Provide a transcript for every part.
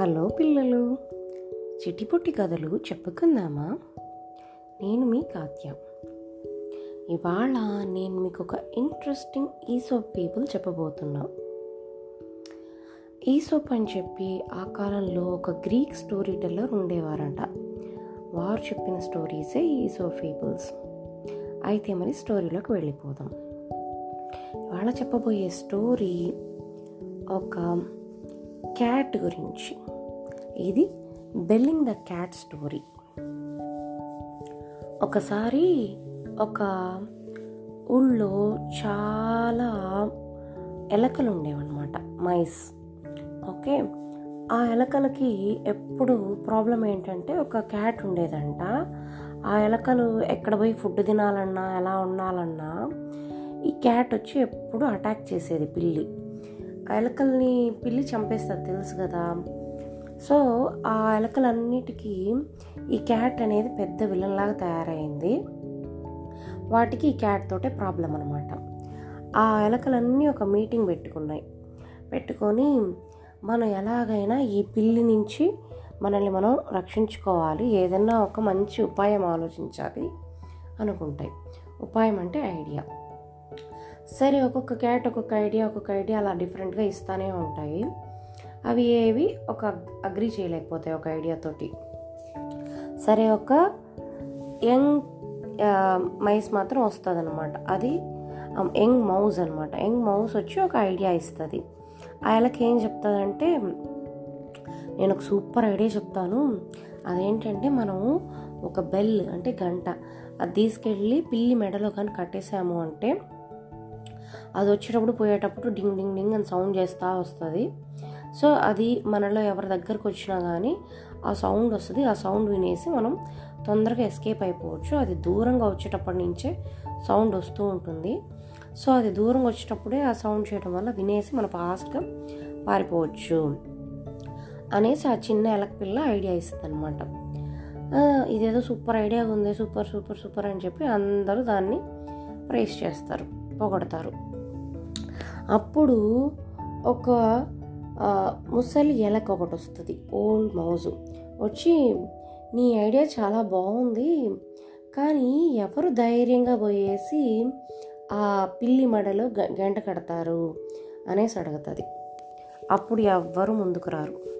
Hello పిల్లలు చిటిపొట్టి కథలు చెప్పుకుందామా? నేను మీ కాత్య ఇవాళ నేను మీకు ఒక ఇంట్రెస్టింగ్ ఈసోప్ పీపుల్ చెప్పబోతున్నా. ఈసోప్ అని చెప్పి ఆ కాలంలో ఒక గ్రీక్ స్టోరీ టెల్లర్ ఉండేవారంట. వారు చెప్పిన స్టోరీసే ఈసోప్ పీపుల్స్ అయితే మరి స్టోరీలోకి వెళ్ళిపోదాం. ఇవాళ చెప్పబోయే స్టోరీ ఒక క్యాట్ గురించి. ఇది బెల్లింగ్ ద క్యాట్ స్టోరీ. ఒకసారి ఒక ఊళ్ళో చాలా ఎలకలు ఉండేవన్నమాట మైస్. ఓకే? ఆ ఎలకలకి ఎప్పుడు ప్రాబ్లం ఏంటంటే ఒక క్యాట్ ఉండేదంట. ఆ ఎలకలు ఎక్కడ పోయి ఫుడ్ తినాలన్నా ఎలా ఉండాలన్నా ఈ క్యాట్ వచ్చి ఎప్పుడు అటాక్ చేసేది పిల్లి. ఎలకల్ని పిల్లి చంపేస్తుంది తెలుసు కదా. సో ఆ ఎలకలన్నిటికీ ఈ క్యాట్ అనేది పెద్ద విలన్లాగా తయారైంది. వాటికి ఈ క్యాట్ తోటే ప్రాబ్లం అనమాట ఆ ఎలకలన్నీ ఒక మీటింగ్ పెట్టుకున్నాయి. పెట్టుకొని మనం ఎలాగైనా ఈ పిల్లి నుంచి మనల్ని మనం రక్షించుకోవాలి. ఏదైనా ఒక మంచి ఉపాయం ఆలోచించాలి అనుకుంటాయి. ఉపాయం అంటే ఐడియా. సరే ఒక్కొక్క క్యాట్ ఒక్కొక్క ఐడియా ఒక్కొక్క ఐడియా అలా డిఫరెంట్గా ఇస్తూనే ఉంటాయి. అవి ఏవి? ఒక అగ్రి చేయలేకపోతాయి ఒక ఐడియాతోటి సరే ఒక యంగ్ మైస్ మాత్రం వస్తుంది అనమాట అది యంగ్ మౌస్ అనమాట యంగ్ మౌస్ వచ్చి ఒక ఐడియా ఇస్తుంది. ఆయనకి ఏం చెప్తుందంటే నేను ఒక సూపర్ ఐడియా చెప్తాను. అదేంటంటే మనము ఒక బెల్ అంటే గంట అది తీసుకెళ్ళి పిల్లి మెడలో కానీ కట్టేసాము అంటే అది వచ్చేటప్పుడు పోయేటప్పుడు డింగ్ డింగ్ డింగ్ అని సౌండ్ చేస్తూ వస్తుంది. సో అది మనలో ఎవరి దగ్గరకు వచ్చినా కానీ ఆ సౌండ్ వస్తుంది. ఆ సౌండ్ వినేసి మనం తొందరగా ఎస్కేప్ అయిపోవచ్చు. అది దూరంగా వచ్చేటప్పటి నుంచే సౌండ్ వస్తూ ఉంటుంది. సో అది దూరంగా వచ్చేటప్పుడే ఆ సౌండ్ చేయడం వల్ల వినేసి మనం ఫాస్ట్గా పారిపోవచ్చు అనేసి ఆ చిన్న ఎలక పిల్ల ఐడియా ఇస్తుంది అనమాట ఇదేదో సూపర్ ఐడియా ఉంది సూపర్ సూపర్ సూపర్ అని చెప్పి అందరూ దాన్ని ప్రేస్ చేస్తారు పొగడతారు. అప్పుడు ఒక ముసలి ఎలక ఒకటి వస్తుంది. Old mouse. వచ్చి నీ ఐడియా చాలా బాగుంది. కానీ ఎవరు ధైర్యంగా పోయేసి ఆ పిల్లి మెడలో గంట కడతారు? అనేసి అడుగుతుంది. అప్పుడు ఎవ్వరు ముందుకు రారు.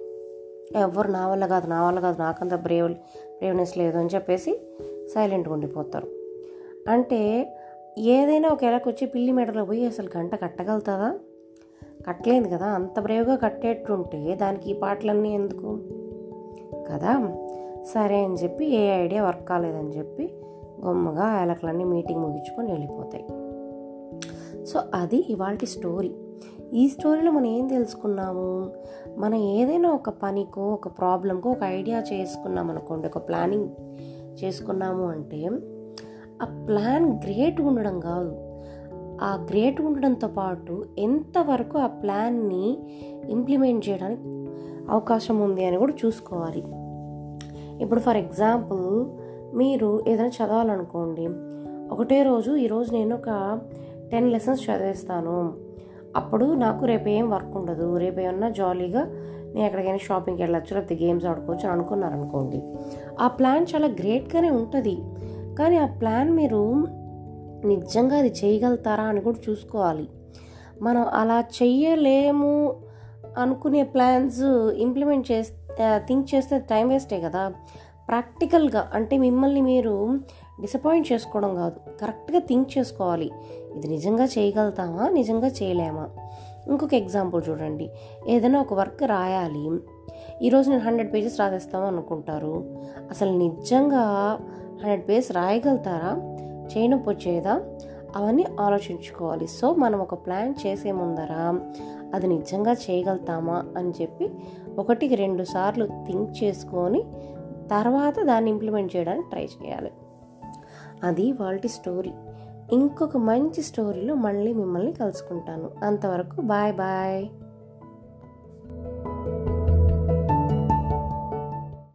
ఎవ్వరు నా వల్ల కాదు నా వల్ల కాదు నాకంత బ్రేవ్ బ్రేవ్నెస్ లేదు అని చెప్పేసి సైలెంట్గా ఉండిపోతారు. అంటే ఏదైనా ఒక ఎలక వచ్చి పిల్లి మెడలో పోయి అసలు గంట కట్టగలుగుతుందా? కట్టలేదు కదా అంత బ్రేవ్గా కట్టేట్టుంటే దానికి ఈ పాటలన్నీ ఎందుకు? కదా సరే అని చెప్పి ఏ ఐడియా వర్క్ కాలేదని చెప్పి గొమ్మగా ఎలకలన్నీ మీటింగ్ ముగించుకొని వెళ్ళిపోతాయి. సో అది ఇవాళ స్టోరీ. ఈ స్టోరీలో మనం ఏం తెలుసుకున్నాము? మనం ఏదైనా ఒక పనికో ఒక ప్రాబ్లంకో ఒక ఐడియా చేసుకున్నాం అనుకోండి ఒక ప్లానింగ్ చేసుకున్నాము అంటే ఆ ప్లాన్ గ్రేట్ ఉండడం కాదు. ఆ గ్రేట్ ఉండడంతో పాటు ఎంతవరకు ఆ ప్లాన్ని ఇంప్లిమెంట్ చేయడానికి అవకాశం ఉంది అని కూడా చూసుకోవాలి. ఇప్పుడు ఫర్ ఎగ్జాంపుల్ మీరు ఏదైనా చదవాలనుకోండి ఒకటే రోజు ఈరోజు నేను ఒక టెన్ లెసన్స్ చదివేస్తాను. అప్పుడు నాకు రేపు ఏం వర్క్ ఉండదు. రేపు ఏమన్నా జాలీగా నేను ఎక్కడికైనా షాపింగ్కి వెళ్ళచ్చు లేకపోతే గేమ్స్ ఆడుకోవచ్చు అని అనుకున్నారనుకోండి. ఆ ప్లాన్ చాలా గ్రేట్గానే ఉంటుంది. కానీ ఆ ప్లాన్ మీరు నిజంగా అది చేయగలుగుతారా అని కూడా చూసుకోవాలి. మనం అలా చెయ్యలేము అనుకునే ప్లాన్స్ ఇంప్లిమెంట్ చేస్తే థింక్ చేస్తే టైం వేస్టే కదా. ప్రాక్టికల్గా అంటే మిమ్మల్ని మీరు డిసప్పాయింట్ చేసుకోవడం కాదు కరెక్ట్గా థింక్ చేసుకోవాలి. ఇది నిజంగా చేయగలుగుతామా? నిజంగా చేయలేమా? ఇంకొక ఎగ్జాంపుల్ చూడండి. ఏదైనా ఒక వర్క్ రాయాలి. ఈరోజు నేను హండ్రెడ్ పేజెస్ రాసేస్తాము అనుకుంటారు. అసలు నిజంగా హండ్రెడ్ పేజ్ రాయగలుగుతారా? చేయనొప్పి వచ్చేదా అవన్నీ ఆలోచించుకోవాలి. సో మనం ఒక ప్లాన్ చేసే ముందరా అది నిజంగా చేయగలుగుతామా అని చెప్పి ఒకటికి రెండు సార్లు థింక్ చేసుకొని తర్వాత దాన్ని ఇంప్లిమెంట్ చేయడానికి ట్రై చేయాలి. అది వాళ్ళ స్టోరీ. ఇంకొక మంచి స్టోరీలో మళ్ళీ మిమ్మల్ని కలుసుకుంటాను. అంతవరకు బాయ్ బాయ్.